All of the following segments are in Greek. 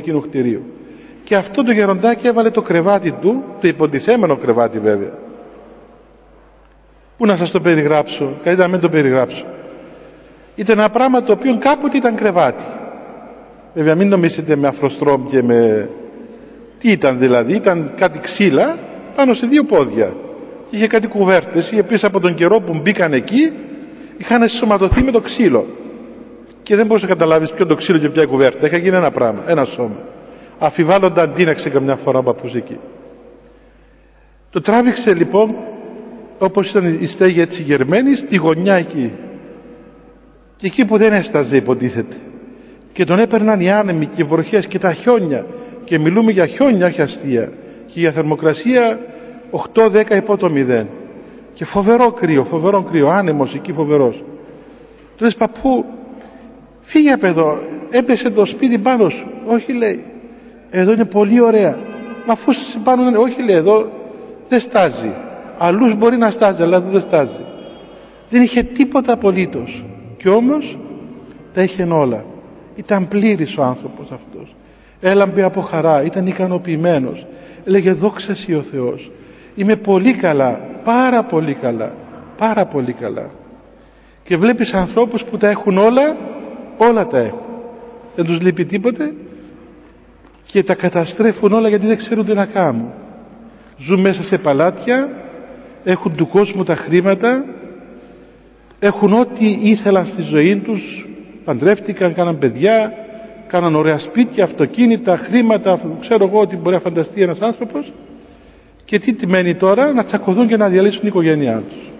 εκείνου κτηρίου. Και αυτό το γεροντάκι έβαλε το κρεβάτι του, το υποτιθέμενο κρεβάτι βέβαια. Πού να σας το περιγράψω, καλύτερα να μην το περιγράψω. Ήταν ένα πράγμα το οποίο κάποτε ήταν κρεβάτι. Βέβαια μην νομίσετε με αφροστρόμ και με... Τι ήταν δηλαδή, ήταν κάτι ξύλα πάνω σε δύο πόδια. Είχε κάτι κουβέρτες, είχε πίσω από τον καιρό που μπήκαν εκεί, είχαν σωματωθεί με το ξύλο. Και δεν μπορούσε να καταλάβεις ποιο το ξύλο και ποια κουβέρτα. Είχα γίνει ένα πράγμα, ένα σώμα. Αφιβάλλοντα αντίναξε καμιά φορά ο παππούς εκεί. Το τράβηξε λοιπόν όπως ήταν η στέγη έτσι γερμένη στη γωνιά εκεί. Και εκεί που δεν έσταζε υποτίθεται. Και τον έπαιρναν οι άνεμοι και οι βροχές και τα χιόνια. Και μιλούμε για χιόνια όχι αστεία. Και για θερμοκρασία 8-10 υπό το 0 και φοβερό κρύο, φοβερό κρύο, άνεμος εκεί φοβερός. Του λες παππού φύγε από εδώ. Έπεσε το σπίτι πάνω σου. Όχι λέει. Εδώ είναι πολύ ωραία. Μα αφού πάνω όχι λέει εδώ δεν στάζει. Αλλούς μπορεί να στάζει αλλά δεν στάζει. Δεν είχε τίποτα απολύτως. Και όμως τα είχε όλα. Ήταν πλήρης ο άνθρωπος αυτός. Έλαμπε από χαρά ήταν ικανοποιημένος. Έλεγε δόξα εσύ ο Θεός είμαι πολύ καλά πάρα πολύ καλά πάρα πολύ καλά και βλέπεις ανθρώπους που τα έχουν όλα όλα τα έχουν δεν τους λείπει τίποτε και τα καταστρέφουν όλα γιατί δεν ξέρουν τι να κάνουν. Ζουν μέσα σε παλάτια έχουν του κόσμου τα χρήματα έχουν ό,τι ήθελαν στη ζωή τους παντρεύτηκαν, κάναν παιδιά κάναν ωραία σπίτια, αυτοκίνητα, χρήματα ξέρω εγώ ότι μπορεί να φανταστεί ένας άνθρωπος. Και τι τι μένει τώρα να τσακωθούν και να διαλύσουν την οικογένειά τους.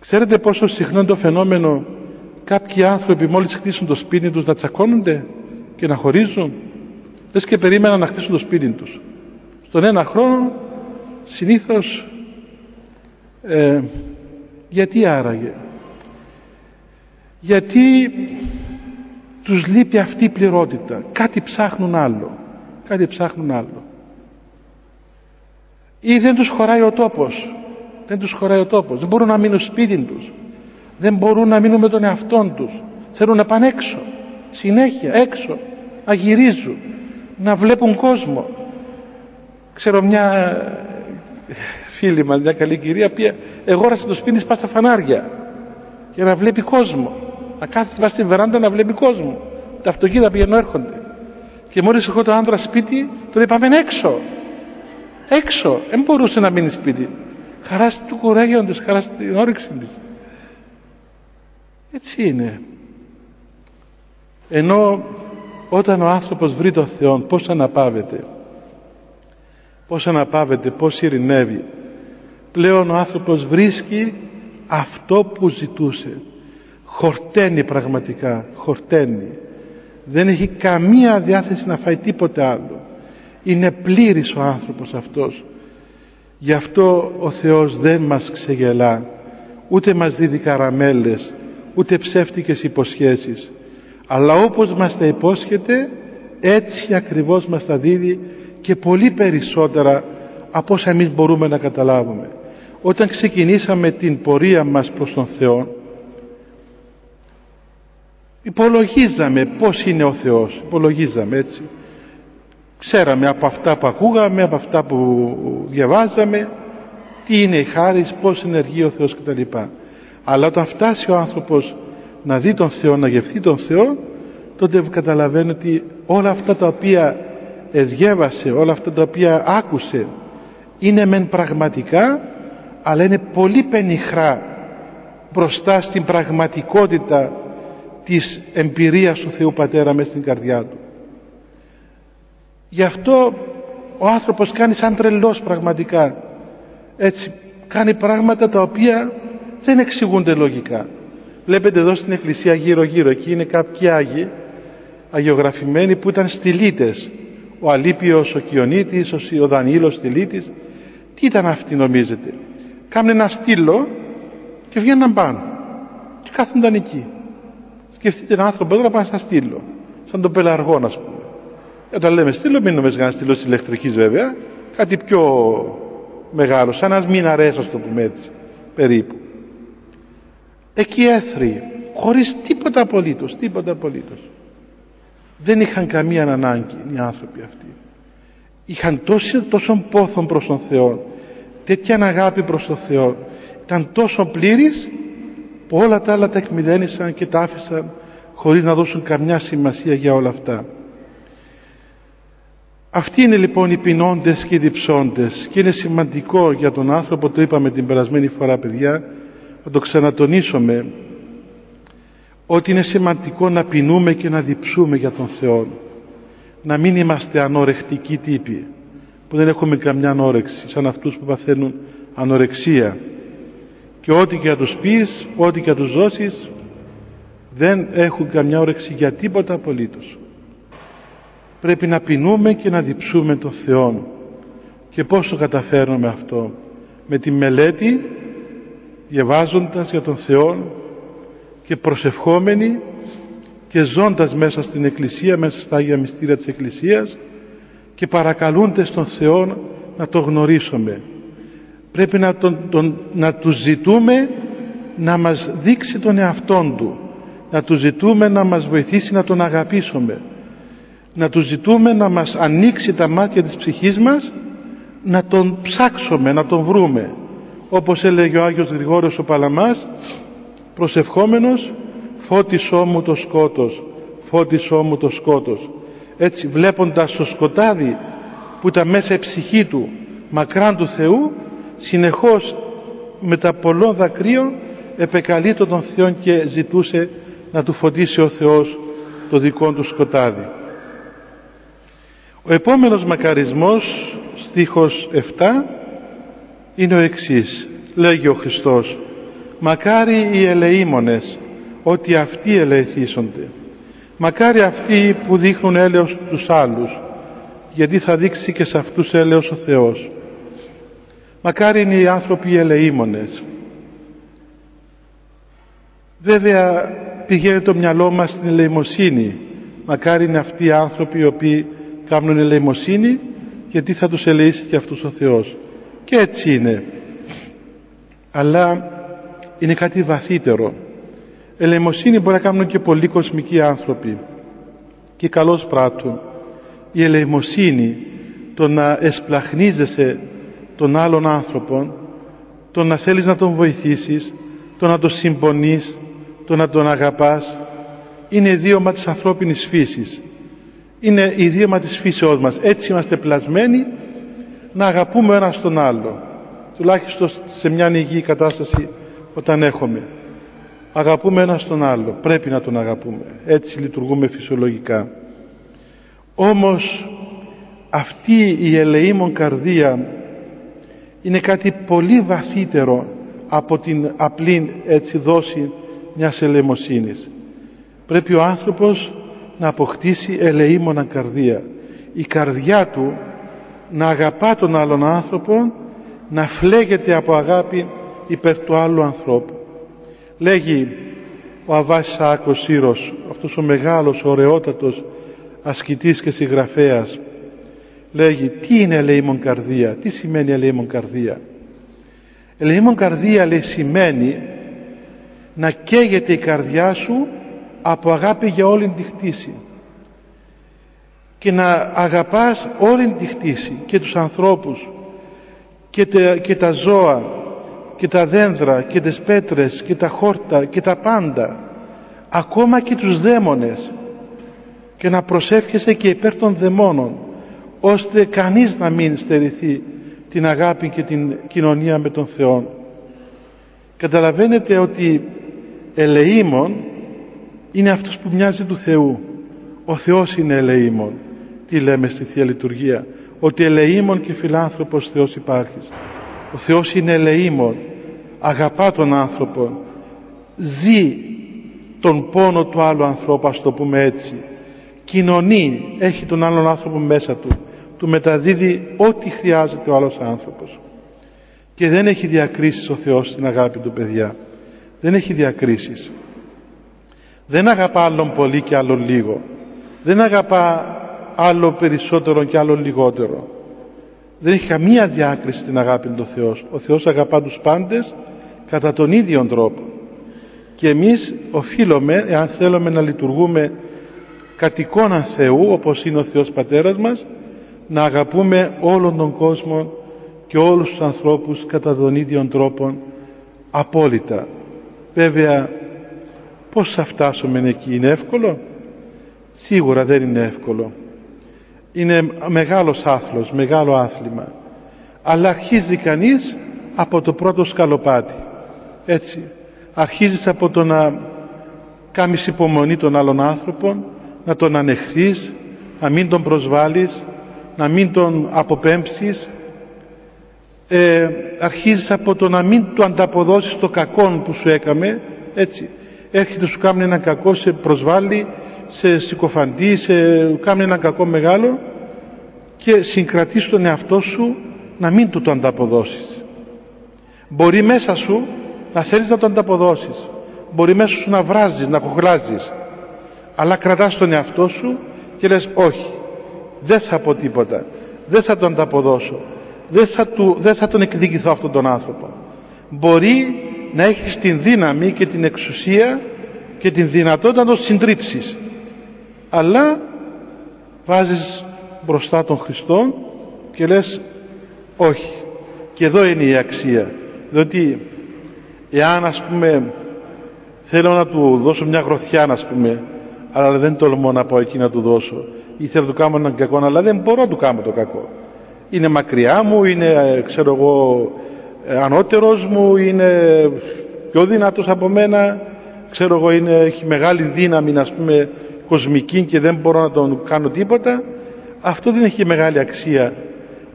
Ξέρετε πόσο συχνό είναι το φαινόμενο κάποιοι άνθρωποι μόλις χτίσουν το σπίτι τους να τσακώνονται και να χωρίζουν δες και περίμεναν να χτίσουν το σπίτι τους. Στον ένα χρόνο συνήθως ε, γιατί άραγε; Γιατί τους λείπει αυτή η πληρότητα. Κάτι ψάχνουν άλλο. Κάτι ψάχνουν άλλο. Ή δεν τους χωράει ο τόπος. Δεν τους χωράει ο τόπος. Δεν μπορούν να μείνουν σπίτι τους δεν μπορούν να μείνουν με τον εαυτό τους. Θέλουν να πάνε έξω. Συνέχεια έξω. Να γυρίζουν. Να βλέπουν κόσμο. Ξέρω μια φίλη μας μια καλή κυρία που εγόρασε το σπίτι σπά στα φανάρια. Για να βλέπει κόσμο. Να κάθεται πάνω στην βεράντα να βλέπει κόσμο. Τα αυτοκίνητα πηγαίνουν έρχονται. Και μόλις έχω το άντρα σπίτι τον είπαμε έξω έξω. Δεν μπορούσε να μείνει σπίτι. Χαράς του κουράγιον της χαράς στην όρεξη της έτσι είναι. Ενώ όταν ο άνθρωπος βρει τον Θεό πως αναπαύεται; Πως αναπαύεται πως ειρηνεύει; Πλέον ο άνθρωπος βρίσκει αυτό που ζητούσε. Χορταίνει πραγματικά χορταίνει. Δεν έχει καμία διάθεση να φάει τίποτε άλλο. Είναι πλήρης ο άνθρωπος αυτός. Γι' αυτό ο Θεός δεν μας ξεγελά ούτε μας δίδει καραμέλες ούτε ψεύτικες υποσχέσεις. Αλλά όπως μας τα υπόσχεται έτσι ακριβώς μας τα δίδει και πολύ περισσότερα από όσα εμείς μπορούμε να καταλάβουμε. Όταν ξεκινήσαμε την πορεία μας προς τον Θεό υπολογίζαμε πως είναι ο Θεός. Υπολογίζαμε έτσι. Ξέραμε από αυτά που ακούγαμε από αυτά που διαβάζαμε τι είναι η χάρις πως ενεργεί ο Θεός κτλ αλλά όταν φτάσει ο άνθρωπος να δει τον Θεό να γευθεί τον Θεό τότε καταλαβαίνει ότι όλα αυτά τα οποία διέβασε όλα αυτά τα οποία άκουσε είναι μεν πραγματικά αλλά είναι πολύ πενιχρά μπροστά στην πραγματικότητα της εμπειρίας του Θεού Πατέρα μέσα στην καρδιά του. Γι' αυτό ο άνθρωπος κάνει σαν τρελός πραγματικά. Έτσι κάνει πράγματα τα οποία δεν εξηγούνται λογικά. Βλέπετε εδώ στην εκκλησία γύρω γύρω εκεί είναι κάποιοι Άγιοι αγιογραφημένοι που ήταν στυλίτες. Ο Αλίπιος, ο Κιονίτης, ο Δανίλος στυλίτης. Τι ήταν αυτοί νομίζετε; Κάνε ένα στήλο και βγαίνουν πάνω και κάθονταν εκεί. Σκεφτείτε έναν άνθρωπο εδώ να πάνε σαν στήλο. Σαν τον πελαργό να πούμε. Όταν λέμε στήλο μην νομίζετε ένα στήλος της ηλεκτρικής βέβαια. Κάτι πιο μεγάλο σαν ένας μηναρές ας το πούμε έτσι περίπου εκεί έθρι χωρίς τίποτα απολύτως τίποτα απολύτως. Δεν είχαν καμία ανάγκη οι άνθρωποι αυτοί. Είχαν τόσο, τόσο πόθο προς τον Θεό τέτοια αγάπη προς τον Θεό. Ήταν τόσο πλήρης που όλα τα άλλα τα εκμυδένισαν και τα άφησαν χωρίς να δώσουν καμιά σημασία για όλα αυτά. Αυτοί είναι λοιπόν οι πεινώντες και οι διψώντες και είναι σημαντικό για τον άνθρωπο, το είπαμε την περασμένη φορά παιδιά, να το ξανατονίσουμε ότι είναι σημαντικό να πεινούμε και να διψούμε για τον Θεό. Να μην είμαστε ανορεκτικοί τύποι που δεν έχουμε καμιά ανόρεξη σαν αυτούς που παθαίνουν ανορεξία. Και ό,τι και να τους πεις, ό,τι και να τους δώσεις δεν έχουν καμιά όρεξη για τίποτα απολύτως. Πρέπει να πεινούμε και να διψούμε τον Θεό και πώς το καταφέρνουμε αυτό; Με τη μελέτη διαβάζοντας για τον Θεό και προσευχόμενοι και ζώντας μέσα στην Εκκλησία μέσα στα Άγια Μυστήρια της Εκκλησίας και παρακαλούνται στον Θεό να το γνωρίσουμε. Πρέπει να, τον, τον, να τους ζητούμε να μας δείξει τον εαυτόν Του να τους ζητούμε να μας βοηθήσει να τον αγαπήσουμε να τους ζητούμε να μας ανοίξει τα μάτια της ψυχής μας να τον ψάξουμε, να τον βρούμε όπως έλεγε ο Άγιος Γρηγόριος ο Παλαμάς προσευχόμενος φώτισό μου το σκότος φώτισό μου το σκότος έτσι βλέποντας το σκοτάδι που ήταν μέσα η ψυχή του μακράν του Θεού συνεχώς με τα πολλών δακρύων επεκαλείτο τον Θεό και ζητούσε να του φωτίσει ο Θεός το δικό του σκοτάδι. Ο επόμενος μακαρισμός στίχος 7 είναι ο εξής λέγει ο Χριστός. Μακάρι οι ελεήμονες ότι αυτοί ελεηθήσονται. Μακάρι αυτοί που δείχνουν έλεος τους άλλους γιατί θα δείξει και σε αυτούς έλεος ο Θεός μακάρι είναι οι άνθρωποι οι ελεήμονες. Βέβαια πηγαίνει το μυαλό μας στην ελεημοσύνη. Μακάρι είναι αυτοί οι άνθρωποι οι οποίοι κάνουν ελεημοσύνη γιατί θα τους ελεήσει και αυτούς ο Θεός και έτσι είναι. Αλλά είναι κάτι βαθύτερο. Ελεημοσύνη μπορεί να κάνουν και πολλοί κοσμικοί άνθρωποι. Και καλώς πράττουν. Η ελεημοσύνη το να εσπλαχνίζεσαι τον άλλον άνθρωπο το να θέλεις να τον βοηθήσεις το να τον συμπονείς το να τον αγαπάς είναι ιδίωμα της ανθρώπινης φύσης. Είναι ιδίωμα της φύσεώς μας. Έτσι είμαστε πλασμένοι να αγαπούμε ένας τον άλλο τουλάχιστον σε μια υγιή κατάσταση όταν έχουμε. Αγαπούμε ένας τον άλλο πρέπει να τον αγαπούμε. Έτσι λειτουργούμε φυσιολογικά. Όμως αυτή η ελεήμων καρδία είναι κάτι πολύ βαθύτερο από την απλή έτσι δόση μιας ελεημοσύνης. Πρέπει ο άνθρωπος να αποκτήσει ελεήμονα καρδία. Η καρδιά του να αγαπά τον άλλον άνθρωπο να φλέγεται από αγάπη υπέρ του άλλου ανθρώπου. Λέγει ο Αβάς Σάκος Σύρος αυτός ο μεγάλος ωραιότατος ασκητής και συγγραφέας λέγει τι είναι ελεήμον καρδία τι σημαίνει ελεήμον καρδία; Ελεήμον καρδία λέει σημαίνει να καίγεται η καρδιά σου από αγάπη για όλη τη χτίση και να αγαπάς όλη τη χτίση και τους ανθρώπους και τα, και τα ζώα και τα δένδρα και τις πέτρες και τα χόρτα και τα πάντα ακόμα και τους δαίμονες και να προσεύχεσαι και υπέρ των δαιμόνων ώστε κανείς να μην στερηθεί την αγάπη και την κοινωνία με τον Θεό καταλαβαίνετε ότι ελεήμων είναι αυτός που μοιάζει του Θεού. Ο Θεός είναι ελεήμων τι λέμε στη Θεία Λειτουργία ότι ελεήμων και φιλάνθρωπος Θεός υπάρχεις. Ο Θεός είναι ελεήμων αγαπά τον άνθρωπο ζει τον πόνο του άλλου ανθρώπου ας το πούμε έτσι. Κοινωνεί έχει τον άλλον άνθρωπο μέσα του του μεταδίδει ό,τι χρειάζεται ο άλλος άνθρωπος. Και δεν έχει διακρίσεις ο Θεός στην αγάπη του παιδιά. Δεν έχει διακρίσεις. Δεν αγαπά άλλον πολύ και άλλον λίγο. Δεν αγαπά άλλο περισσότερο και άλλο λιγότερο. Δεν έχει καμία διάκριση στην αγάπη του Θεός. Ο Θεός αγαπά τους πάντες κατά τον ίδιο τρόπο. Και εμείς οφείλουμε εάν θέλουμε να λειτουργούμε κατ' εικόνα Θεού όπως είναι ο Θεός Πατέρας μας να αγαπούμε όλον τον κόσμο και όλους τους ανθρώπους κατά τον ίδιο τρόπο απόλυτα. Βέβαια πως θα φτάσουμε εκεί είναι εύκολο; Σίγουρα δεν είναι εύκολο είναι μεγάλος άθλος μεγάλο άθλημα. Αλλά αρχίζει κανείς από το πρώτο σκαλοπάτι. Έτσι. Αρχίζεις από το να κάνεις υπομονή των άλλων άνθρωπων να τον ανεχθείς να μην τον προσβάλλεις να μην τον αποπέμψεις. Ε, αρχίζεις από το να μην του ανταποδώσεις το κακό που σου έκαμε. Έτσι. Έρχεται σου κάνει ένα κακό σε προσβάλλει σε συκοφαντεί σε κάνει ένα κακό μεγάλο και συγκρατείς τον εαυτό σου να μην του το ανταποδώσεις. Μπορεί μέσα σου να θέλεις να το ανταποδώσεις. Μπορεί μέσα σου να βράζεις, να κοχλάζεις αλλά κρατάς τον εαυτό σου και λες όχι δεν θα πω τίποτα. Δεν θα τον ανταποδώσω. Δεν θα, του, δεν θα τον εκδικηθώ αυτόν τον άνθρωπο μπορεί να έχεις την δύναμη και την εξουσία και την δυνατότητα να τον συντρίψεις αλλά βάζεις μπροστά τον Χριστό και λες όχι και εδώ είναι η αξία. Διότι εάν ας πούμε θέλω να του δώσω μια γροθιά να πούμε αλλά δεν τολμώ να πάω εκεί να του δώσω ή θέλω να του κάνω έναν κακό αλλά δεν μπορώ να του κάνω το κακό. Είναι μακριά μου είναι ξέρω εγώ ανώτερος μου είναι πιο δυνατός από μένα ξέρω εγώ είναι, έχει μεγάλη δύναμη να πούμε κοσμική και δεν μπορώ να τον κάνω τίποτα αυτό δεν έχει μεγάλη αξία.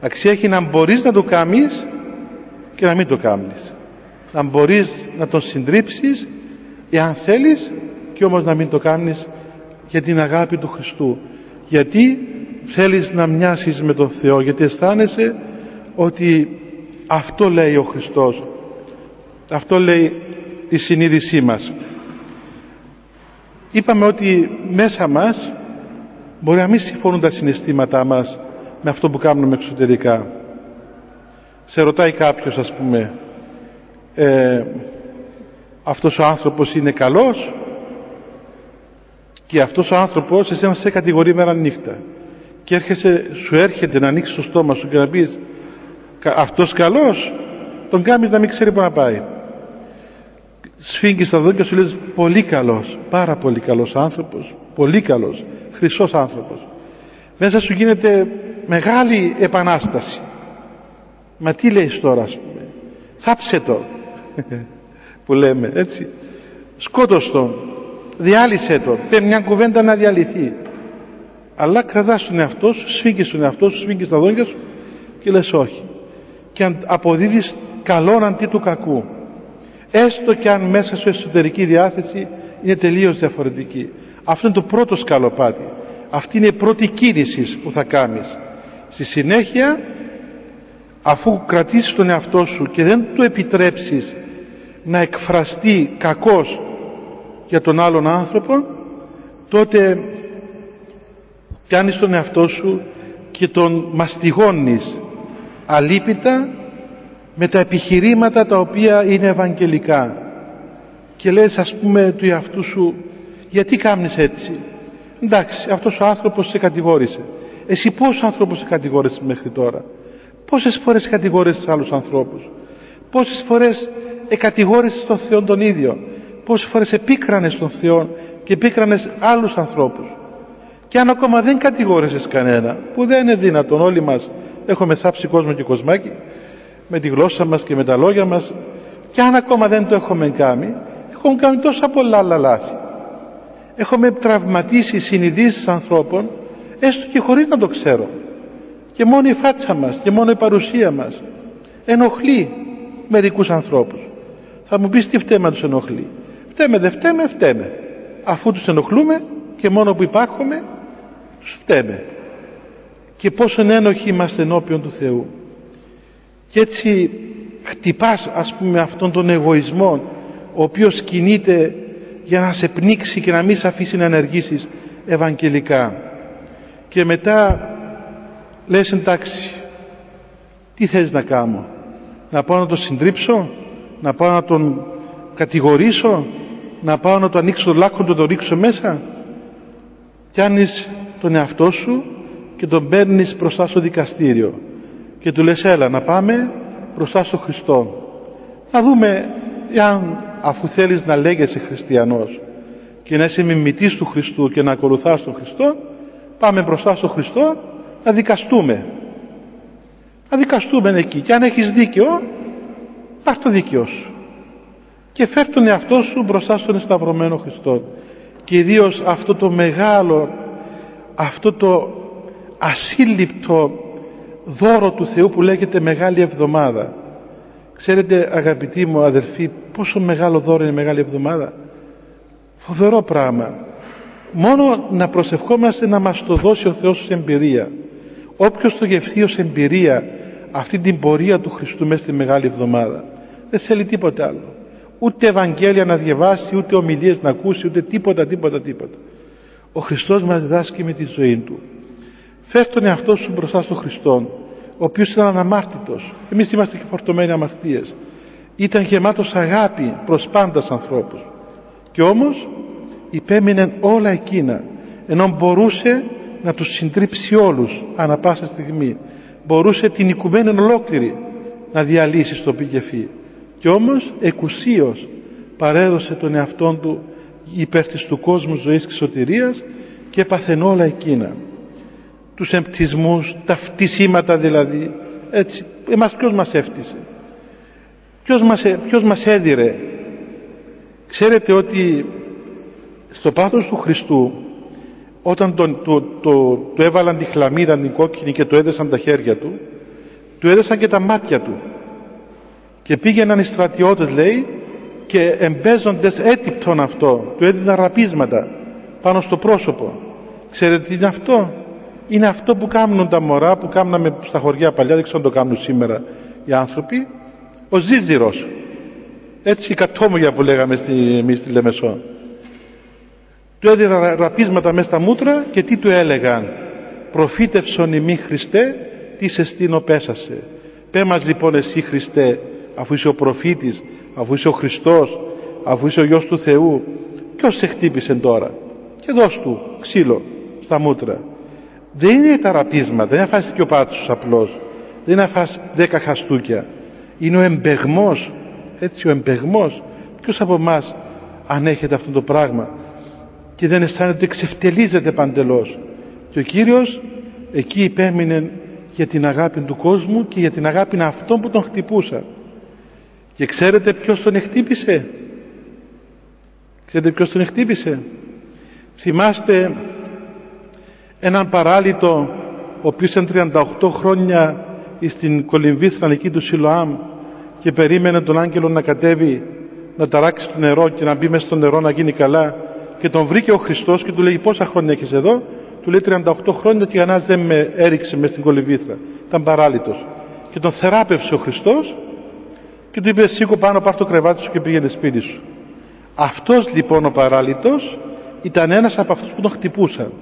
Αξία έχει να μπορείς να το κάνεις και να μην το κάνεις. Να μπορείς να τον συντρίψεις εάν θέλεις και όμως να μην το κάνεις για την αγάπη του Χριστού. Γιατί θέλεις να μοιάσεις με τον Θεό γιατί αισθάνεσαι ότι αυτό λέει ο Χριστός αυτό λέει η συνείδησή μας είπαμε ότι μέσα μας μπορεί να μην συμφωνούν τα συναισθήματά μας με αυτό που κάνουμε εξωτερικά. Σε ρωτάει κάποιος ας πούμε ε, αυτός ο άνθρωπος είναι καλός και αυτός ο άνθρωπος εσένα σε κατηγορεί μέρα νύχτα και έρχεσαι, σου έρχεται να ανοίξεις το στόμα σου και να πεις αυτός καλός τον κάνεις να μην ξέρει που να πάει σφίγγεις τα δόντια σου λες πολύ καλός πάρα πολύ καλός άνθρωπος πολύ καλός, χρυσός άνθρωπος μέσα σου γίνεται μεγάλη επανάσταση. Μα τι λέει τώρα ας πούμε. Θάψε το που λέμε έτσι. Σκότωσ τον διάλυσε τον. Θέλει μια κουβέντα να διαλυθεί. Αλλά κρατάς τον εαυτό σου σφίγγεις τον εαυτό σου σφίγγεις τα δόντια σου και λες όχι. Και αποδίδεις καλόν αντί του κακού έστω και αν μέσα σου εσωτερική διάθεση είναι τελείως διαφορετική. Αυτό είναι το πρώτο σκαλοπάτι. Αυτή είναι η πρώτη κίνηση που θα κάνεις. Στη συνέχεια αφού κρατήσεις τον εαυτό σου και δεν του επιτρέψεις να εκφραστεί κακός για τον άλλον άνθρωπο τότε πιάνεις τον εαυτό σου και τον μαστιγώνεις αλίπητα με τα επιχειρήματα τα οποία είναι ευαγγελικά. Και λες ας πούμε του εαυτού σου γιατί κάνεις έτσι; Εντάξει αυτός ο άνθρωπος σε κατηγόρησε. Εσύ πόσο άνθρωπος σε κατηγόρησες μέχρι τώρα; Πόσες φορές κατηγόρησες άλλους ανθρώπους; Πόσες φορές εκατηγόρησες τον Θεό τον ίδιο; Πόσες φορές επίκρανες τον Θεό και επίκρανες άλλους ανθρώπους; Και αν ακόμα δεν κατηγόρησες κανένα που δεν είναι δυνατόν όλοι μας έχουμε θάψει κόσμο και κοσμάκι με τη γλώσσα μας και με τα λόγια μας. Και αν ακόμα δεν το έχουμε κάνει έχουμε κάνει τόσα πολλά άλλα λάθη. Έχουμε τραυματίσει συνειδήσεις ανθρώπων έστω και χωρίς να το ξέρω. Και μόνο η φάτσα μας και μόνο η παρουσία μας ενοχλεί μερικούς ανθρώπους. Θα μου πεις τι φταίμε να τους ενοχλεί. Φταίμε δεν φταίμε φταίμε. Αφού τους ενοχλούμε και μόνο που υπάρχουμε τους φταίμε. Και πόσο ένοχοι είμαστε ενώπιον του Θεού και έτσι χτυπάς ας πούμε αυτόν τον εγωισμό ο οποίος κινείται για να σε πνίξει και να μην σε αφήσει να ενεργήσεις ευαγγελικά. Και μετά λες εντάξει τι θες να κάνω; Να πάω να τον συντρίψω; Να πάω να τον κατηγορήσω; Να πάω να το ανοίξω το λάκκο να το ρίξω μέσα; Πιάνεις τον εαυτό σου και τον παίρνεις μπροστά στο δικαστήριο και του λες έλα να πάμε μπροστά στο Χριστό να δούμε αν αφού θέλεις να λέγεσαι χριστιανός και να είσαι μιμητής του Χριστού και να ακολουθάς τον Χριστό πάμε μπροστά στο Χριστό να δικαστούμε. Να δικαστούμε εκεί και αν έχεις δίκαιο πάρ το δίκαιος. Σου και φέρ τον εαυτό σου μπροστά στον Σταυρωμένο Χριστό. Και ιδίως αυτό το μεγάλο αυτό το ασύλληπτο δώρο του Θεού που λέγεται Μεγάλη Εβδομάδα ξέρετε αγαπητοί μου αδελφοί πόσο μεγάλο δώρο είναι η Μεγάλη Εβδομάδα; Φοβερό πράγμα. Μόνο να προσευχόμαστε να μας το δώσει ο Θεός σε εμπειρία. Όποιος το γευθεί ως εμπειρία αυτή την πορεία του Χριστού μέσα στη Μεγάλη Εβδομάδα. Δεν θέλει τίποτα άλλο. Ούτε Ευαγγέλια να διαβάσει ούτε ομιλίες να ακούσει ούτε τίποτα τίποτα τίποτα. Ο Χριστός μας διδάσκει με τη ζωή του. Φέρ τον εαυτό σου μπροστά στον Χριστό ο οποίος ήταν αναμάρτητος. Εμείς είμαστε και φορτωμένοι αμαρτίες. Ήταν γεμάτος αγάπη προς πάντας ανθρώπους. Και όμως υπέμεινε όλα εκείνα ενώ μπορούσε να τους συντρίψει όλους ανά πάσα στιγμή. Μπορούσε την οικουμένη ολόκληρη να διαλύσει στο πηγεφή. Και όμως εκουσίως παρέδωσε τον εαυτόν του υπέρ της του κόσμου ζωής και σωτηρίας και έπαθεν όλα εκείνα τους εμπτισμούς, τα φτισήματα δηλαδή έτσι, εμάς ποιος μας έφτισε ποιος μας, ποιος μας έδιρε; Ξέρετε ότι στο πάθος του Χριστού όταν τον, το, το, το έβαλαν τη χλαμίδα την κόκκινη και το έδεσαν τα χέρια του του έδεσαν και τα μάτια του. Και πήγαιναν οι στρατιώτες λέει και εμπέζοντες έτυπτον αυτό του έδιναν ραπίσματα πάνω στο πρόσωπο. Ξέρετε τι είναι αυτό; Είναι αυτό που κάνουν τα μωρά που κάναμε στα χωριά παλιά δεν ξέρω αν το κάνουν σήμερα οι άνθρωποι. Ο ζίζυρος έτσι η κατόμογια που λέγαμε στη, εμείς στη Λεμεσό. Του έδιναν ραπίσματα μέσα στα μούτρα και τι του έλεγαν. Προφήτευσον ημί Χριστέ τι σε στήνω πέσασε. Πέ μας λοιπόν εσύ Χριστέ αφού είσαι ο προφήτης αφού είσαι ο Χριστός αφού είσαι ο Υιός του Θεού ποιος σε χτύπησε τώρα; Και δώσ' του ξύλο στα μούτρα δεν είναι τα ραπίσματα δεν είναι να φας και ο πάτσος απλώς δεν είναι να φας δέκα χαστούκια. Είναι ο εμπεγμός έτσι ο εμπεγμός. Ποιος από εμάς ανέχεται αυτό το πράγμα και δεν αισθάνεται ότι εξευτελίζεται παντελώς. Και ο Κύριος εκεί υπέμεινε για την αγάπη του κόσμου και για την αγάπη αυτών που τον χτυπούσαν. Και ξέρετε ποιος τον εκτύπησε ξέρετε ποιος τον εκτύπησε θυμάστε έναν παράλυτο ο οποίος ήταν 38 χρόνια στην κολυμβήθρα εκεί του Σιλοάμ και περίμενε τον άγγελο να κατέβει να ταράξει το νερό και να μπει μέσα στο νερό να γίνει καλά. Και τον βρήκε ο Χριστός και του λέει πόσα χρόνια έχεις εδώ; Του λέει 38 χρόνια και η δεν με έριξε μέσα στην κολυμβήθρα ήταν παράλυτος. Και τον θεράπευσε ο Χριστός και του είπε σήκω πάνω πάρ το κρεβάτι σου και πήγαινε σπίτι σου αυτός λοιπόν ο παράλυτος ήταν ένας από αυτούς που τον χτυπούσαν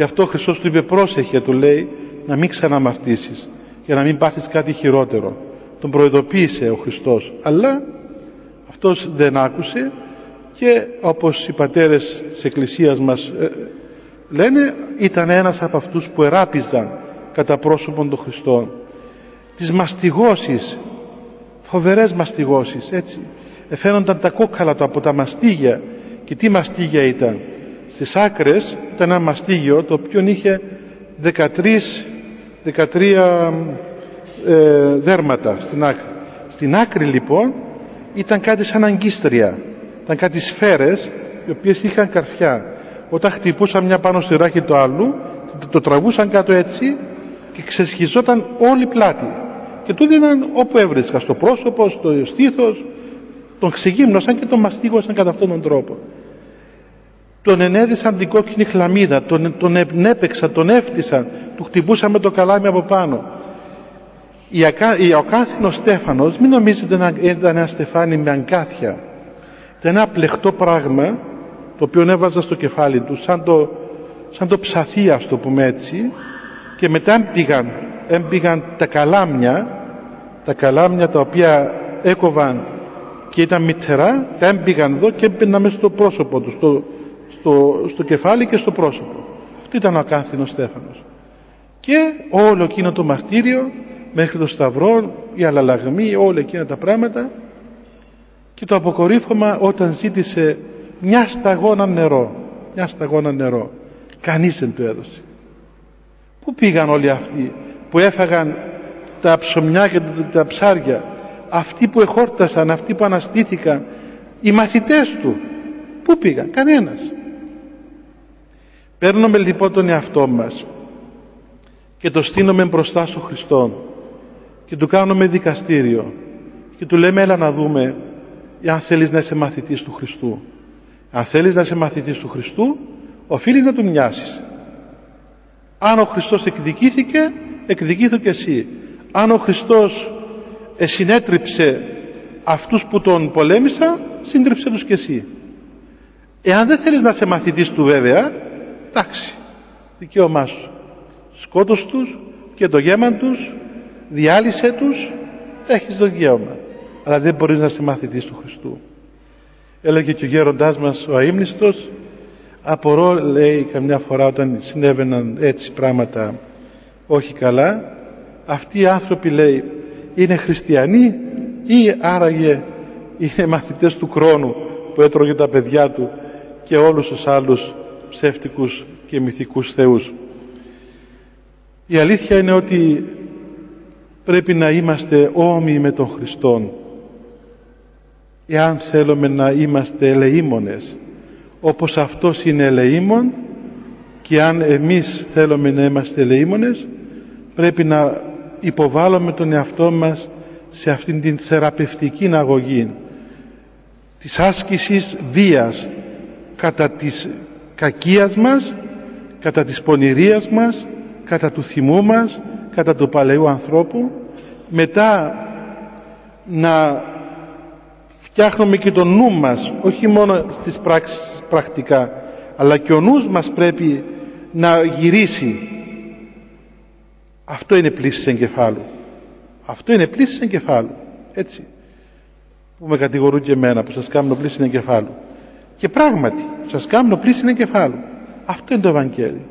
Γι' αυτό ο Χριστός του είπε πρόσεχε του λέει να μην ξαναμαρτήσεις για να μην πάθεις κάτι χειρότερο. Τον προειδοποίησε ο Χριστός αλλά αυτός δεν άκουσε και όπως οι πατέρες της Εκκλησίας μας ε, λένε ήταν ένας από αυτούς που εράπιζαν κατά πρόσωπον των Χριστών. Τις μαστιγώσεις, φοβερές μαστιγώσεις έτσι. Εφαίνονταν τα κόκκαλα του από τα μαστίγια και τι μαστίγια ήταν στις άκρες ήταν ένα μαστίγιο το οποίο είχε 13, 13 ε, δέρματα στην άκρη. Στην άκρη λοιπόν ήταν κάτι σαν αγκίστρια. Ήταν κάτι σφαίρες οι οποίες είχαν καρφιά. Όταν χτυπούσαν μια πάνω στη ράχη του άλλου το τραβούσαν κάτω έτσι και ξεσχιζόταν όλη η πλάτη. Και του δίναν όπου έβρισκα, στο πρόσωπο, στο στήθος, τον ξεγύμνωσαν και τον μαστίγωσαν κατά αυτόν τον τρόπο τον ενέδυσαν την κόκκινη χλαμίδα, τον, τον έπαιξαν, τον έφτισαν, του χτυπούσαν με το καλάμι από πάνω. Η, ο κάθινος Στέφανος, μην νομίζετε να ήταν ένα στεφάνι με αγκάθια. Ήταν ένα πλεχτό πράγμα, το οποίο έβαζα στο κεφάλι του, σαν το, σαν το ψαθί, ας το πούμε έτσι, και μετά έμπηγαν, έμπηγαν τα καλάμια, τα καλάμια τα οποία έκοβαν και ήταν μητερά, τα έμπηγαν εδώ και έμπαιναν μέσα στο πρόσωπο τους, στο, στο, στο κεφάλι και στο πρόσωπο. Αυτό ήταν ο ακάνθινος Στέφανος. Και όλο εκείνο το μαρτύριο μέχρι το σταυρό, η αλλαλαγμή, όλα εκείνα τα πράγματα και το αποκορύφωμα όταν ζήτησε μια σταγόνα νερό μια σταγόνα νερό κανείς δεν του έδωσε πού πήγαν όλοι αυτοί που έφαγαν τα ψωμιά και τα ψάρια; Αυτοί που εχόρτασαν αυτοί που αναστήθηκαν οι μαθητές του πού πήγαν; Κανένας παίρνουμε λοιπόν τον εαυτό μας και το στείνουμε μπροστά στο Χριστό και του κάνουμε δικαστήριο και του λέμε έλα να δούμε αν θέλεις να είσαι μαθητής του Χριστού αν θέλεις να είσαι μαθητής του Χριστού οφείλεις να του μοιάσεις. Αν ο Χριστός εκδικήθηκε εκδικήθου και εσύ. Αν ο Χριστός συνέτριψε αυτούς που τον πολέμησαν σύντριψε τους και εσύ. Εάν δεν θέλεις να είσαι μαθητής του βέβαια εντάξει δικαίωμά σου. Σκότωσ τους και το γέμα τους διάλυσε τους έχεις το δικαίωμα. Αλλά δεν μπορείς να είσαι μαθητής του Χριστού. Έλεγε και ο γέροντάς μας ο αείμνηστος απορώ λέει καμιά φορά όταν συνέβαιναν έτσι πράγματα όχι καλά αυτοί οι άνθρωποι λέει είναι χριστιανοί ή άραγε είναι μαθητές του χρόνου που έτρωγε τα παιδιά του και όλους τους άλλους ψεύτικους και μυθικούς θεούς. Η αλήθεια είναι ότι πρέπει να είμαστε όμοιοι με τον Χριστόν. Εάν θέλουμε να είμαστε ελεήμονες όπως αυτός είναι ελεήμων και αν εμείς θέλουμε να είμαστε ελεήμονες πρέπει να υποβάλλουμε τον εαυτό μας σε αυτήν την θεραπευτική αγωγή της άσκησης βίας κατά της κακίας μας κατά της πονηρίας μας κατά του θυμού μας κατά του παλαιού ανθρώπου. Μετά να φτιάχνουμε και τον νου μας όχι μόνο στις πράξεις πρακτικά αλλά και ο νους μας πρέπει να γυρίσει. Αυτό είναι πλήση εγκεφάλου. Αυτό είναι πλήση εγκεφάλου. Έτσι. Που με κατηγορούν και εμένα που σας κάνω πλήση εγκεφάλου και πράγματι σας κάνω πλήση εγκεφάλου αυτό είναι το Ευαγγέλιο.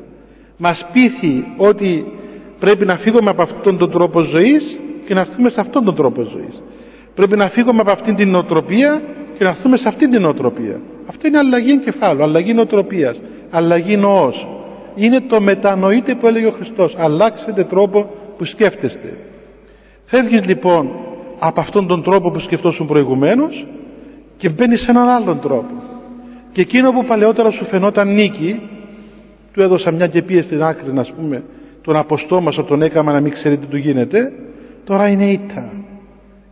Μας πείθει ότι πρέπει να φύγουμε από αυτόν τον τρόπο ζωής και να έρθουμε σε αυτόν τον τρόπο ζωής. Πρέπει να φύγουμε από αυτήν την νοοτροπία και να έρθουμε σε αυτήν την νοοτροπία. Αυτό είναι αλλαγή εγκεφάλου, αλλαγή νοοτροπίας αλλαγή νοός. Είναι το μετανοείτε που έλεγε ο Χριστός αλλάξετε τρόπο που σκέφτεστε φεύγεις λοιπόν από αυτόν τον τρόπο που σκεφτόσουν προηγουμένως και μπαίνεις σε έναν άλλον τρόπο και εκείνο που παλαιότερα σου φαινόταν νίκη του έδωσα μια και πίεση στην άκρη να πούμε τον αποστόμασο τον έκαμα να μην ξέρει τι του γίνεται τώρα είναι ήττα.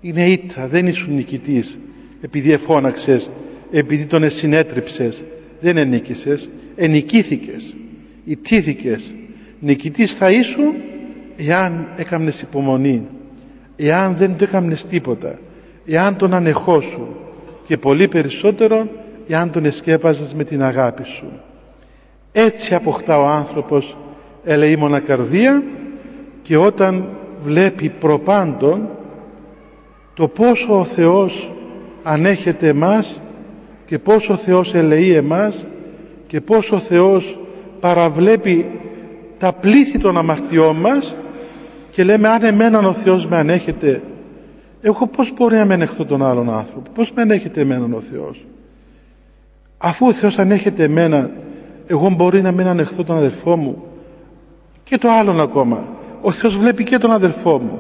Είναι ήττα δεν ήσουν νικητής επειδή εφώναξες επειδή τον εσυνέτριψες. Δεν ενίκησες ενικήθηκες ιτήθηκες. Νικητής θα ήσουν εάν έκαμνες υπομονή εάν δεν το έκαμνες τίποτα εάν τον ανεχόσου και πολύ περισσότερο εάν τον εσκέπαζες με την αγάπη σου. Έτσι αποκτά ο άνθρωπος ελεήμονα καρδία και όταν βλέπει προπάντων το πόσο ο Θεός ανέχεται εμάς και πόσο ο Θεός ελεεί εμάς και πόσο ο Θεός παραβλέπει τα πλήθη των αμαρτιών μας και λέμε αν εμένα ο Θεός με ανέχεται εγώ πώς μπορεί να με ανεχθώ τον άλλον άνθρωπο πώς με ανέχεται εμένα ο Θεός αφού ο Θεός ανέχεται εμένα εγώ μπορεί να μην ανεχθώ τον αδελφό μου. Και το άλλον ακόμα. Ο Θεός βλέπει και τον αδελφό μου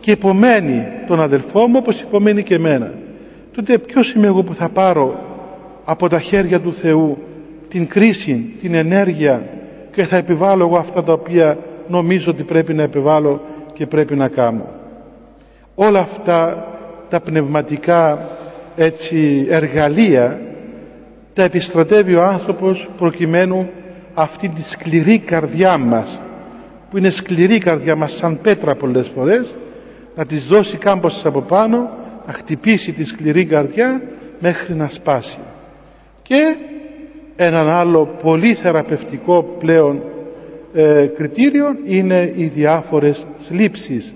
και υπομένει τον αδελφό μου όπως υπομένει και εμένα. Τότε ποιος είμαι εγώ που θα πάρω από τα χέρια του Θεού την κρίση, την ενέργεια και θα επιβάλλω εγώ αυτά τα οποία νομίζω ότι πρέπει να επιβάλλω και πρέπει να κάνω. Όλα αυτά τα πνευματικά έτσι εργαλεία τα επιστρατεύει ο άνθρωπος προκειμένου αυτή τη σκληρή καρδιά μας που είναι σκληρή η καρδιά μας σαν πέτρα πολλές φορές να της δώσει κάμποσες από πάνω να χτυπήσει τη σκληρή καρδιά μέχρι να σπάσει. Και έναν άλλο πολύ θεραπευτικό πλέον ε, κριτήριο είναι οι διάφορες θλίψεις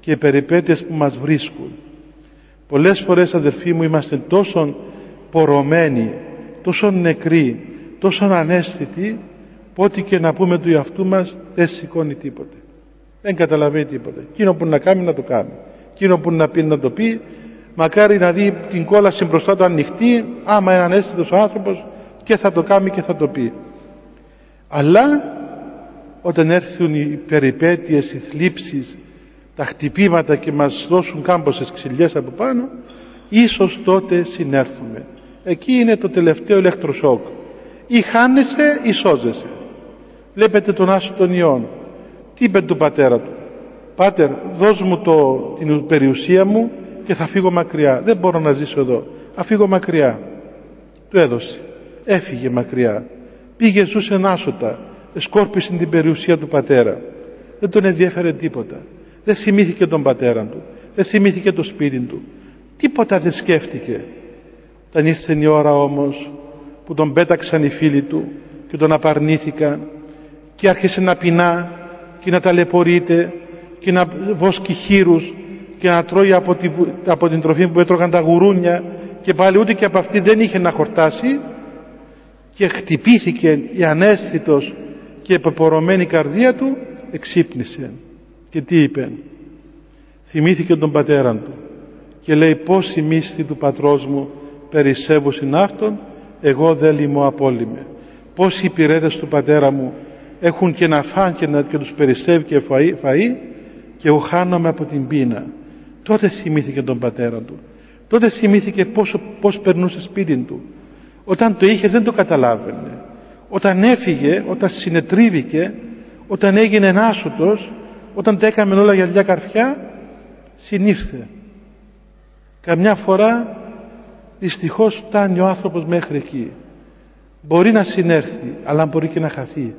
και οι περιπέτειες που μας βρίσκουν. Πολλές φορές αδερφοί μου είμαστε τόσο πορωμένοι τόσο νεκροί τόσο ανέστητη που ό,τι και να πούμε του εαυτού μας δεν σηκώνει τίποτε. Δεν καταλαβαίνει τίποτε. Εκείνο που να κάνει να το κάνει. Εκείνο που να πει να το πει. Μακάρι να δει την κόλαση μπροστά του ανοιχτή άμα είναι ανέστητος ο άνθρωπος και θα το κάνει και θα το πει. Αλλά όταν έρθουν οι περιπέτειες, οι θλίψεις τα χτυπήματα και μας δώσουν κάμποσες ξυλιές από πάνω ίσως τότε συνέρθουμε εκεί είναι το τελευταίο ηλεκτροσόκ ή χάνεσαι ή σώζεσαι. Βλέπετε τον Άσο των Ιών. Τι είπε του πατέρα του. Πάτερ δώσ' μου το, την περιουσία μου και θα φύγω μακριά. Δεν μπορώ να ζήσω εδώ. Θα φύγω μακριά του έδωσε. Έφυγε μακριά. Πήγε ζούσε άσωτα. Σκόρπισε την περιουσία του πατέρα. Δεν τον ενδιαφέρε τίποτα. Δεν θυμήθηκε τον πατέρα του. Δεν θυμήθηκε το σπίτι του. Τίποτα δεν σκέφτηκε όταν ήρθε η ώρα όμως που τον πέταξαν οι φίλοι του και τον απαρνήθηκαν. Και άρχισε να πεινά και να ταλαιπωρείται και να βόσκει χείρους και να τρώει από, τη, από την τροφή που έτρωγαν τα γουρούνια. Και πάλι ούτε και από αυτή δεν είχε να χορτάσει. Και χτυπήθηκε η ανέστητος και επεπορωμένη καρδία του εξύπνησε. Και τι είπε; Θυμήθηκε τον πατέρα του και λέει πως η μίστη του πατρός μου περισσεύουν συνάρτων εγώ δεν λυμώ απόλυμε. Πως οι υπηρέτες του πατέρα μου έχουν και να φάνε και, να, και τους περισσεύει και φαΐ, φαΐ και εγώ χάνομαι από την πείνα. Τότε θυμήθηκε τον πατέρα του. Τότε θυμήθηκε πώς, πώς περνούσε σπίτι του. Όταν το είχε δεν το καταλάβαινε. Όταν έφυγε, όταν συνετρίβηκε όταν έγινε ενάσωτος όταν τα έκαμε όλα για δυο καρφιά συνήρθε. Καμιά φορά δυστυχώς φτάνει ο άνθρωπος μέχρι εκεί. Μπορεί να συνέρθει αλλά μπορεί και να χαθεί.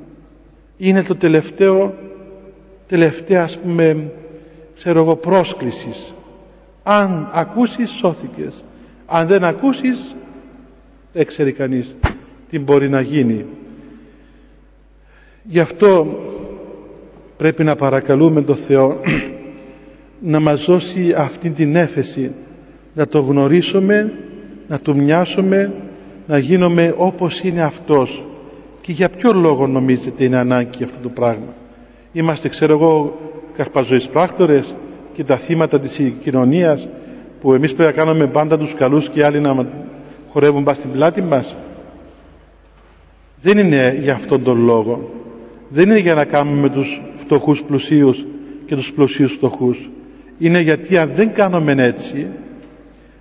Είναι το τελευταίο τελευταία ας πούμε ξέρω εγώ πρόσκλησης. Αν ακούσεις σώθηκες. Αν δεν ακούσεις δεν ξέρει κανείς τι μπορεί να γίνει. Γι' αυτό πρέπει να παρακαλούμε τον Θεό να μας δώσει αυτή την έφεση να το γνωρίσουμε να του μοιάσουμε να γίνουμε όπως είναι Αυτός. Και για ποιο λόγο νομίζετε είναι ανάγκη αυτό το πράγμα; Είμαστε ξέρω εγώ καρπαζοείς πράκτορες και τα θύματα της κοινωνίας που εμείς πρέπει να κάνουμε πάντα τους καλούς και άλλοι να χορεύουν πας στην πλάτη μας. Δεν είναι για αυτόν τον λόγο. Δεν είναι για να κάνουμε τους φτωχούς πλουσίους και τους πλουσίους φτωχούς. Είναι γιατί αν δεν κάνουμε έτσι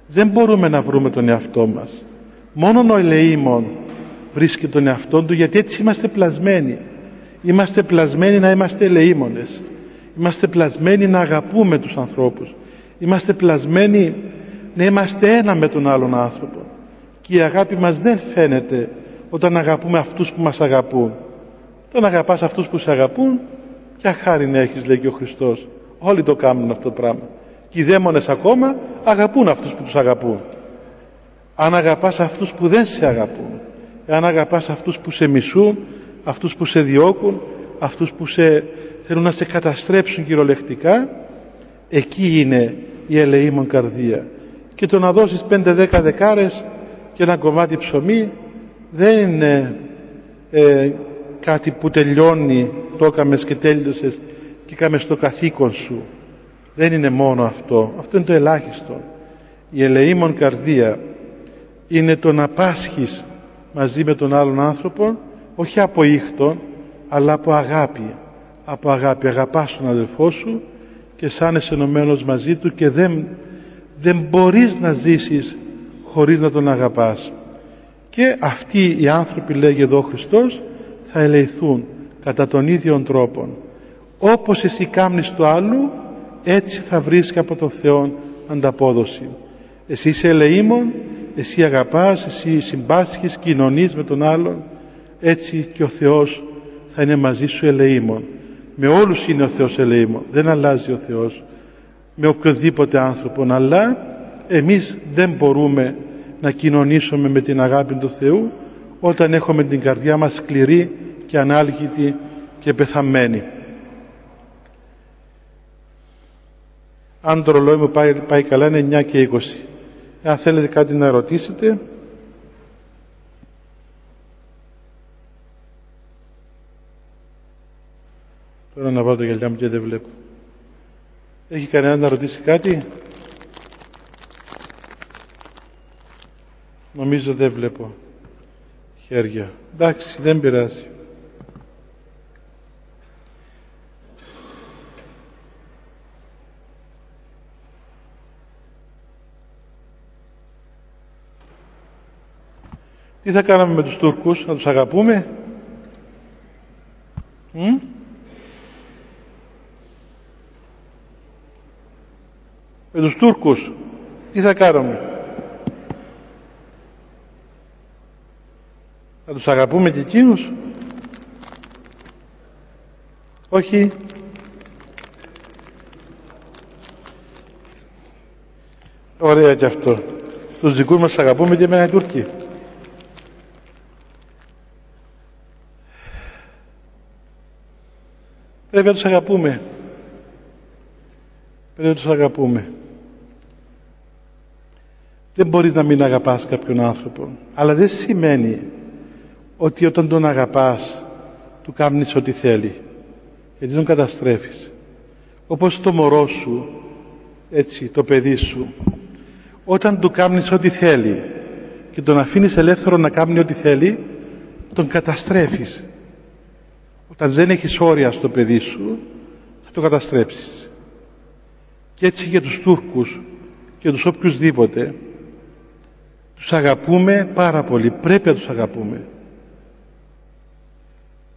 δεν μπορούμε να βρούμε τον εαυτό μας. Μόνο ο ελεήμων βρίσκει τον εαυτό του γιατί έτσι είμαστε πλασμένοι. Είμαστε πλασμένοι να είμαστε ελεήμονες. Είμαστε πλασμένοι να αγαπούμε τους ανθρώπους. Είμαστε πλασμένοι να είμαστε ένα με τον άλλον άνθρωπο. Και η αγάπη μας δεν φαίνεται όταν αγαπούμε αυτούς που μας αγαπούν. Όταν αγαπάς αυτούς που σε αγαπούν ποια χάρη να έχεις λέει και ο Χριστός. Όλοι το κάνουν αυτό το πράγμα και οι δαίμονες ακόμα αγαπούν αυτούς που τους αγαπούν. Αν αγαπάς αυτούς που δεν σε αγαπούν αν αγαπάς αυτούς που σε μισούν αυτούς που σε διώκουν αυτούς που σε θέλουν να σε καταστρέψουν κυριολεκτικά εκεί είναι η ελεήμων καρδία. Και το να δώσεις πέντε δέκα δεκάρες και ένα κομμάτι ψωμί δεν είναι ε, κάτι που τελειώνει το έκαμες και τέλειωσες και κάμες το καθήκον σου δεν είναι μόνο αυτό. Αυτό είναι το ελάχιστο. Η ελεήμων καρδία είναι το να πάσχεις μαζί με τον άλλον άνθρωπο όχι από ήχτον αλλά από αγάπη. Από αγάπη. Αγαπάς τον αδελφό σου και σαν ενωμένος μαζί του και δεν, δεν μπορείς να ζήσεις χωρίς να τον αγαπάς. Και αυτοί οι άνθρωποι λέγει εδώ ο Χριστός θα ελεηθούν κατά τον ίδιο τρόπο όπως εσύ κάμνεις το άλλο έτσι θα βρίσκει από τον Θεό ανταπόδοση. Εσύ είσαι ελεήμων εσύ αγαπάς, εσύ συμπάσχεις, κοινωνείς με τον άλλον. Έτσι και ο Θεός θα είναι μαζί σου ελεήμων. Με όλους είναι ο Θεός ελεήμων. Δεν αλλάζει ο Θεός με οποιοδήποτε άνθρωπο αλλά εμείς δεν μπορούμε να κοινωνήσουμε με την αγάπη του Θεού όταν έχουμε την καρδιά μας σκληρή και ανάλγητη και πεθαμένη. Αν το ρολόι μου πάει, καλά είναι 9 και 20. Αν θέλετε κάτι να ρωτήσετε, Τώρα να βάλω τα γυαλιά μου και δεν βλέπω. Έχει κανένα να ρωτήσει κάτι; Νομίζω δεν βλέπω χέρια. Εντάξει, δεν πειράζει. Τι θα κάναμε με τους Τούρκους, να τους αγαπούμε; Μ; Με τους Τούρκους, τι θα κάνουμε; Θα τους αγαπούμε και εκείνους; Όχι. Ωραία και αυτό. Τους δικούς μας αγαπούμε και εμένα οι Τούρκοι. Πρέπει να τους αγαπούμε. Πρέπει να τους αγαπούμε. Δεν μπορεί να μην αγαπάς κάποιον άνθρωπο. Αλλά δεν σημαίνει ότι όταν τον αγαπάς του κάνεις ό,τι θέλει. Γιατί τον καταστρέφεις. Όπως το μωρό σου, έτσι, το παιδί σου, όταν του κάνεις ό,τι θέλει και τον αφήνεις ελεύθερο να κάνει ό,τι θέλει, τον καταστρέφεις όταν δεν έχεις όρια στο παιδί σου θα το καταστρέψεις. Και έτσι για τους Τούρκους και τους οποιουσδήποτε τους αγαπούμε πάρα πολύ. Πρέπει να τους αγαπούμε.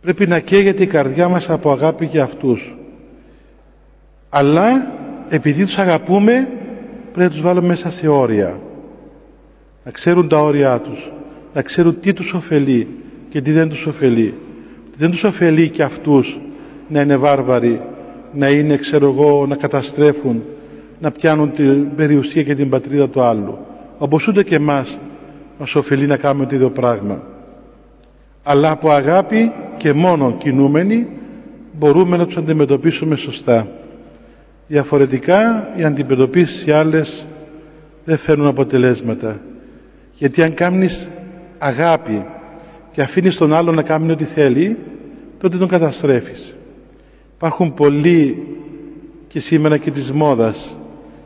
Πρέπει να καίγεται η καρδιά μας από αγάπη για αυτούς. Αλλά επειδή τους αγαπούμε πρέπει να τους βάλουμε μέσα σε όρια. Να ξέρουν τα όρια τους. Να ξέρουν τι τους ωφελεί και τι δεν τους ωφελεί δεν τους ωφελεί και αυτούς να είναι βάρβαροι, να είναι ξέρω εγώ, να καταστρέφουν, να πιάνουν την περιουσία και την πατρίδα του άλλου. Όπως ούτε και εμάς μας ωφελεί να κάνουμε το ίδιο πράγμα. Αλλά από αγάπη και μόνο κινούμενοι μπορούμε να τους αντιμετωπίσουμε σωστά. Διαφορετικά οι αντιμετωπίσεις οι άλλες δεν φέρνουν αποτελέσματα. Γιατί αν κάνεις αγάπη και αφήνεις τον άλλο να κάνει ό,τι θέλει τότε τον καταστρέφεις. Υπάρχουν πολλοί και σήμερα και της μόδας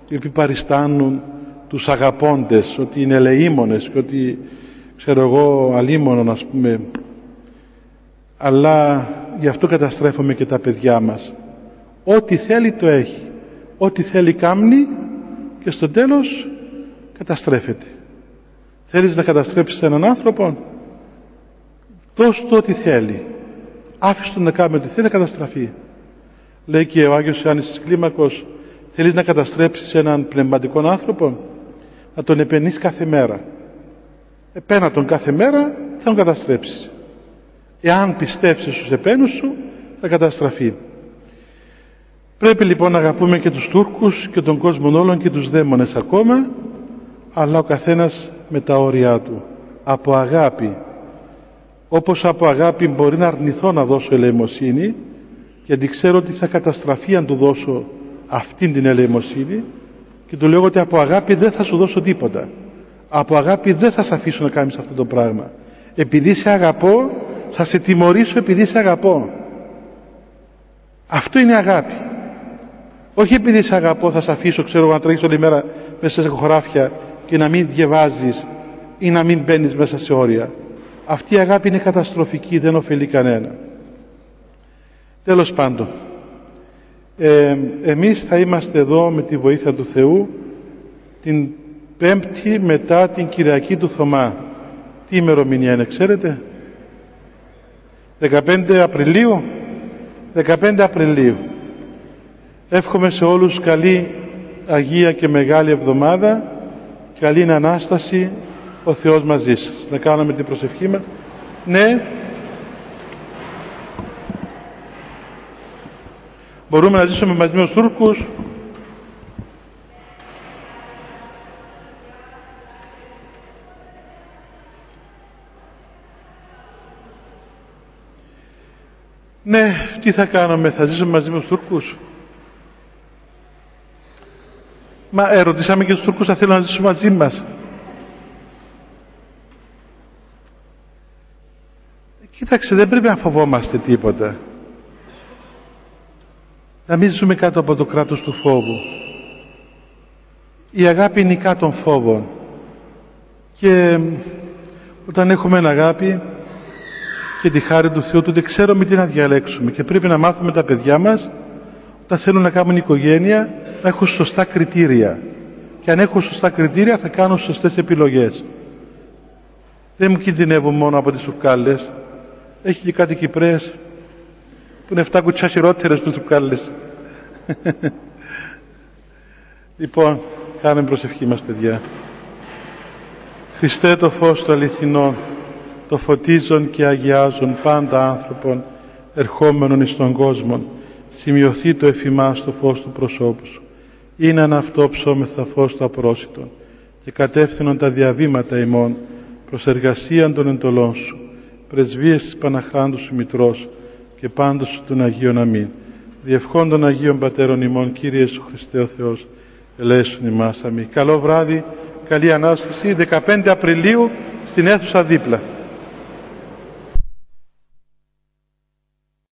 οι οποίοι παριστάνουν τους αγαπώντες ότι είναι ελεήμονες και ότι ξέρω εγώ αλίμονον ας πούμε. Αλλά γι' αυτό καταστρέφουμε και τα παιδιά μας. Ό,τι θέλει το έχει ό,τι θέλει κάμνει και στο τέλος καταστρέφεται. Θέλεις να καταστρέψεις έναν άνθρωπο δώσ' του ό,τι θέλει. Άφησε τον να κάνει ό,τι θέλει να καταστραφεί. Λέει και ο Άγιος Ιωάννης της Κλίμακος θέλεις να καταστρέψεις έναν πνευματικό άνθρωπο; Να τον επενείς κάθε μέρα. Επένα τον κάθε μέρα θα τον καταστρέψεις. Εάν πιστεύσεις στους επένους σου θα καταστραφεί πρέπει λοιπόν να αγαπούμε και τους Τούρκους και τον κόσμο όλων και τους δαίμονες ακόμα αλλά ο καθένας με τα όρια του από αγάπη όπως από αγάπη μπορεί να αρνηθώ να δώσω ελεημοσύνη γιατί ξέρω ότι θα καταστραφεί αν του δώσω αυτήν την ελεημοσύνη και του λέω ότι από αγάπη δεν θα σου δώσω τίποτα. Από αγάπη δεν θα σε αφήσω να κάνεις αυτό το πράγμα. Επειδή σε αγαπώ θα σε τιμωρήσω επειδή σε αγαπώ. Αυτό είναι αγάπη. Όχι επειδή σε αγαπώ θα σε αφήσω ξέρω να τρέχεις όλη μέρα μέσα σε χωράφια και να μην διαβάζεις ή να μην μπαίνεις μέσα σε όρια αυτή η αγάπη είναι καταστροφική δεν ωφελεί κανένα. Τέλος πάντων ε, εμείς θα είμαστε εδώ με τη βοήθεια του Θεού την πέμπτη μετά την Κυριακή του Θωμά. Τι ημερομηνία είναι ξέρετε; 15 Απριλίου; 15 Απριλίου. Εύχομαι σε όλους καλή Αγία και Μεγάλη Εβδομάδα καλή Ανάσταση ο Θεός μαζί σας. Να κάνουμε την προσευχή μας. Ναι. Μπορούμε να ζήσουμε μαζί με τους Τούρκους. Ναι, τι θα κάνουμε, θα ζήσουμε μαζί με τους Τούρκους; Μα ερωτήσαμε και τους Τούρκους θα θέλουν να ζήσουν μαζί μας. Κοίταξε, δεν πρέπει να φοβόμαστε τίποτα. να μην ζούμε κάτω από το κράτος του φόβου. Η αγάπη νικά των φόβων. Και όταν έχουμε αγάπη και τη χάρη του Θεού, τότε ξέρουμε τι να διαλέξουμε. Και πρέπει να μάθουμε τα παιδιά μας, όταν θέλουν να κάνουν οικογένεια, να έχουν σωστά κριτήρια. Και αν έχουν σωστά κριτήρια θα κάνουν σωστές επιλογές. Δεν μου κινδυνεύουν μόνο από τις σουρκάλες. Έχει και κάτι Κυπρές που είναι 7 κουτσά χειρότερες του σουρκάλες. λοιπόν, κάνουμε προσευχή μας παιδιά. Χριστέ το φως του αληθινό, το φωτίζον και αγιάζον πάντα άνθρωπον, ερχόμενον εις τον κόσμο, σημειωθεί το εφημά στο φως του προσώπου σου. Είναι αν αυτό ψώμεθα φως του απρόσιτον και κατεύθυνον τα διαβήματα ημών προς εργασίαν των εντολών σου, πρεσβείες της Παναχράντου σου Μητρός και πάντως σου των Αγίων Αμήν. Διευχών των Αγίων Πατέρων ημών, Κύριε Ιησού Χριστέ ο Θεός, ελέησον ημάς. Αμήν. Καλό βράδυ, καλή Ανάσταση, 15 Απριλίου στην αίθουσα δίπλα.